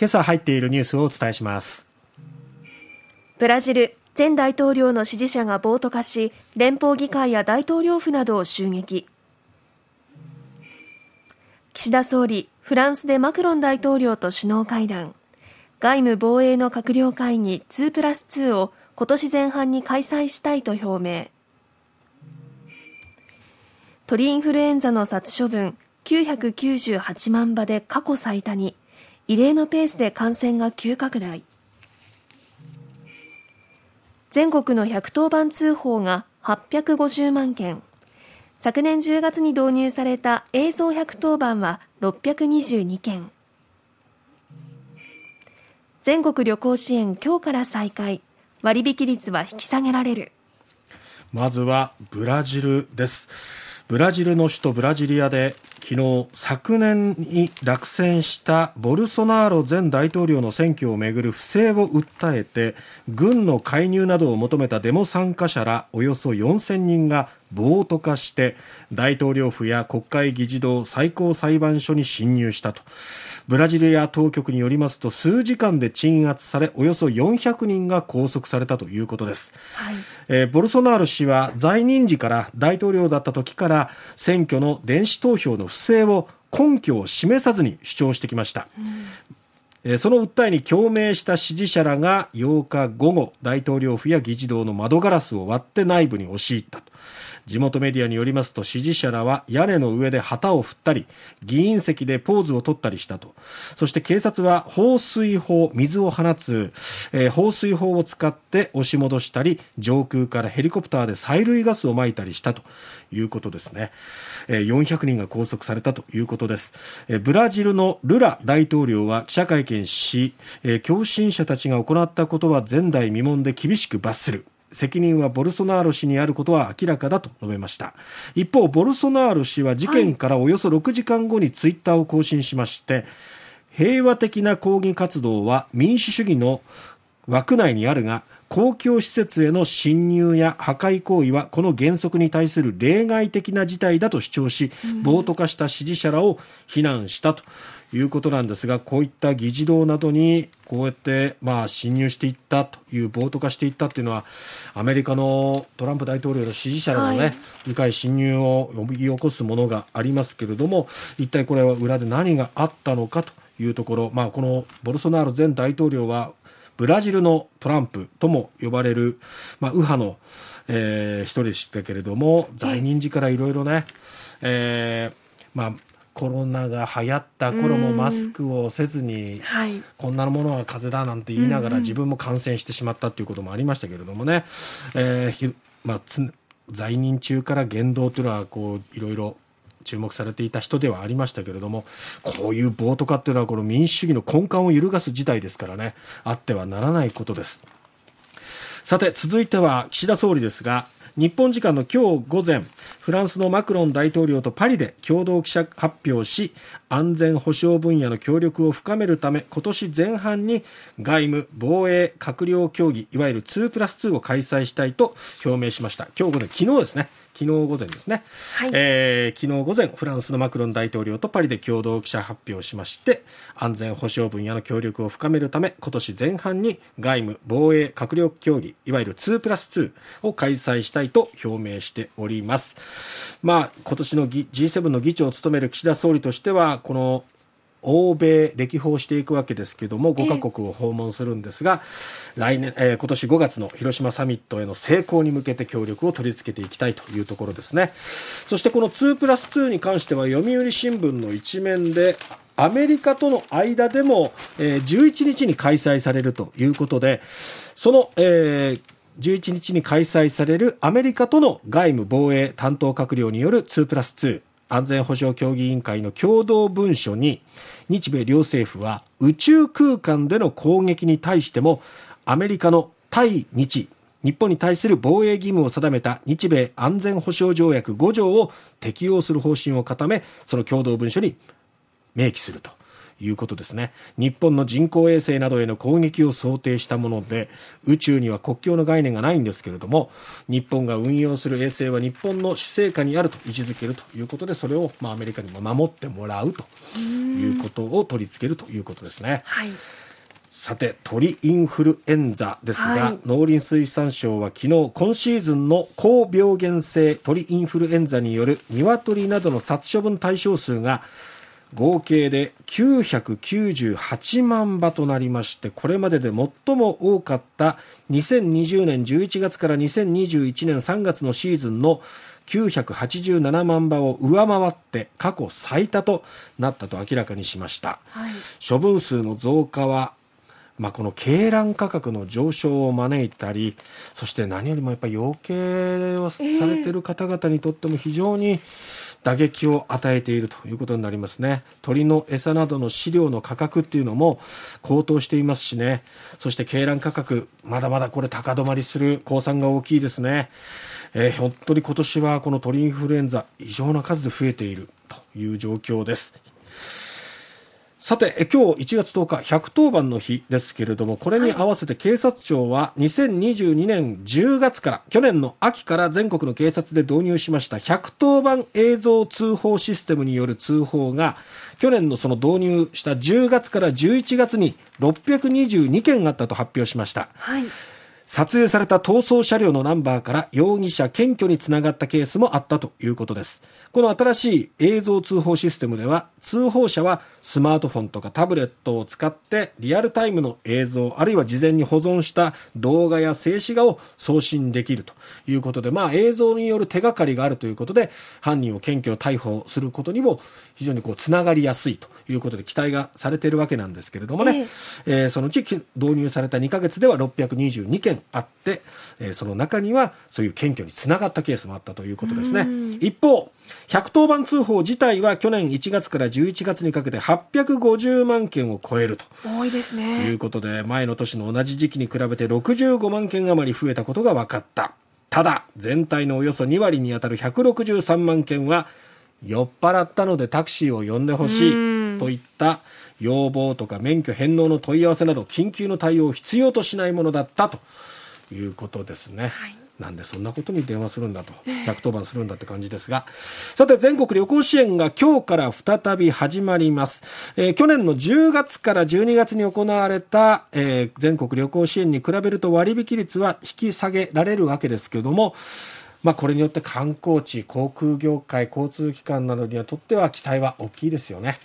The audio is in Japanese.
今朝入っているニュースをお伝えします。ブラジル前大統領の支持者が暴徒化し連邦議会や大統領府などを襲撃。岸田総理フランスでマクロン大統領と首脳会談。外務防衛の閣僚会議2プラス2を今年前半に開催したいと表明。鳥インフルエンザの殺処分998万羽で過去最多に。異例のペースで感染が急拡大。全国の110番通報が850万件。昨年10月に導入された映像110番は622件。全国旅行支援今日から再開。割引率は引き下げられる。まずはブラジルです。ブラジルの首都ブラジリアで昨日昨年に落選したボルソナーロ前大統領の選挙をめぐる不正を訴えて軍の介入などを求めたデモ参加者らおよそ4000人が暴徒化して大統領府や国会議事堂最高裁判所に侵入したと。ブラジルや当局によりますと数時間で鎮圧されおよそ400人が拘束されたということです、はい、えー、ボルソナール氏は在任時から大統領だった時から選挙の電子投票の不正を根拠を示さずに主張してきました、うん、その訴えに共鳴した支持者らが8日午後大統領府や議事堂の窓ガラスを割って内部に押し入ったと地元メディアによりますと支持者らは屋根の上で旗を振ったり議員席でポーズを取ったりしたと。そして警察は放水砲水を放つ、えー、放水砲を使って押し戻したり上空からヘリコプターで催涙ガスを撒いたりしたということですね、えー、400人が拘束されたということです、えー、ブラジルのルラ大統領は記者会見し、えー、共振者たちが行ったことは前代未聞で厳しく罰する。責任はボルソナーロ氏にあることは明らかだと述べました。一方ボルソナーロ氏は事件からおよそ6時間後にツイッターを更新しまして、平和的な抗議活動は民主主義の枠内にあるが公共施設への侵入や破壊行為はこの原則に対する例外的な事態だと主張し、暴徒化した支持者らを非難したということなんですがこういった議事堂などにこうやってまあ侵入していったという暴徒化していったというのはアメリカのトランプ大統領の支持者らのね、はい、議会侵入を呼び起こすものがありますけれども一体これは裏で何があったのかというところ、まあ、このボルソナーロ前大統領はブラジルのトランプとも呼ばれる、まあ、右派の、えー、一人でしたけれども在任時からいろいろね、えーまあ、コロナが流行った頃もマスクをせずに、はい、こんなものは風邪だなんて言いながら自分も感染してしまったということもありましたけれどもね、えーまあ、在任中から言動というのはこういろいろ注目されていた人ではありましたけれどもこういう暴徒化っていうのはこの民主主義の根幹を揺るがす事態ですからね。あってはならないことです。さて続いては岸田総理ですが日本時間の今日午前フランスのマクロン大統領とパリで共同記者発表し安全保障分野の協力を深めるため今年前半に外務防衛閣僚協議いわゆる2プラス2を開催したいと表明しました。今日午前昨日ですね。昨日午前ですね、はい、えー、昨日午前フランスのマクロン大統領とパリで共同記者発表しまして安全保障分野の協力を深めるため今年前半に外務防衛閣僚協議いわゆる2プラス2を開催したいと表明しております。まあ今年の G7 の議長を務める岸田総理としてはこの欧米歴訪していくわけですけども5カ国を訪問するんですが、来年、えー、今年5月の広島サミットへの成功に向けて協力を取り付けていきたいというところですね。そしてこの2プラス2に関しては読売新聞の一面でアメリカとの間でも、えー、11日に開催されるということでその、えー11日に開催されるアメリカとの外務防衛担当閣僚による2プラス2安全保障協議委員会の共同文書に日米両政府は宇宙空間での攻撃に対してもアメリカの対日日本に対する防衛義務を定めた日米安全保障条約5条を適用する方針を固めその共同文書に明記すると。いうことですね日本の人工衛星などへの攻撃を想定したもので宇宙には国境の概念がないんですけれども日本が運用する衛星は日本の施政下にあると位置づけるということでそれをまあアメリカにも守ってもらうということを取り付けるということですね。はい。さて鳥インフルエンザですが、はい農林水産省は昨日今シーズンの高病原性鳥インフルエンザによる鶏などの殺処分対象数が合計で998万羽となりましてこれまでで最も多かった2020年11月から2021年3月のシーズンの987万羽を上回って過去最多となったと明らかにしました。はい。処分数の増加は、まあ、この鶏卵価格の上昇を招いたりそして何よりもやっぱり養鶏をされている方々にとっても非常に打撃を与えているということになりますね。鳥の餌などの飼料の価格っていうのも高騰していますしね。そして鶏卵価格まだまだこれ高止まりする公算が大きいですね、えー本当に今年はこの鳥インフルエンザ異常な数で増えているという状況です。さて、え今日1月10日、110番の日ですけれども、これに合わせて警察庁は2022年10月から、去年の秋から全国の警察で導入しました110番映像通報システムによる通報が、去年のその導入した10月から11月に622件あったと発表しました。はい。撮影された逃走車両のナンバーから容疑者検挙につながったケースもあったということです。この新しい映像通報システムでは、通報者はスマートフォンとかタブレットを使ってリアルタイムの映像、あるいは事前に保存した動画や静止画を送信できるということで、まあ映像による手がかりがあるということで、犯人を検挙、逮捕することにも非常にこうつながりやすいということで期待がされているわけなんですけれどもね、えーそのうちき導入された2ヶ月では622件あって、えーその中にはそういう検挙につながったケースもあったということですね。一方、110番通報自体は去年1月から11月にかけて850万件を超えると。多いですといね。うことで、前の年の同じ時期に比べて65万件余り増えたことが分かった。ただ、全体のおよそ2割に当たる163万件は、酔っ払ったのでタクシーを呼んでほしいといった要望とか免許返納の問い合わせなど緊急の対応を必要としないものだったということですね。はいなんでそんなことに電話するんだと、110番するんだって感じですが、さて全国旅行支援が今日から再び始まります。えー去年の10月から12月に行われた、えー全国旅行支援に比べると割引率は引き下げられるわけですけれども、まあこれによって観光地、航空業界、交通機関などにはとっては期待は大きいですよね。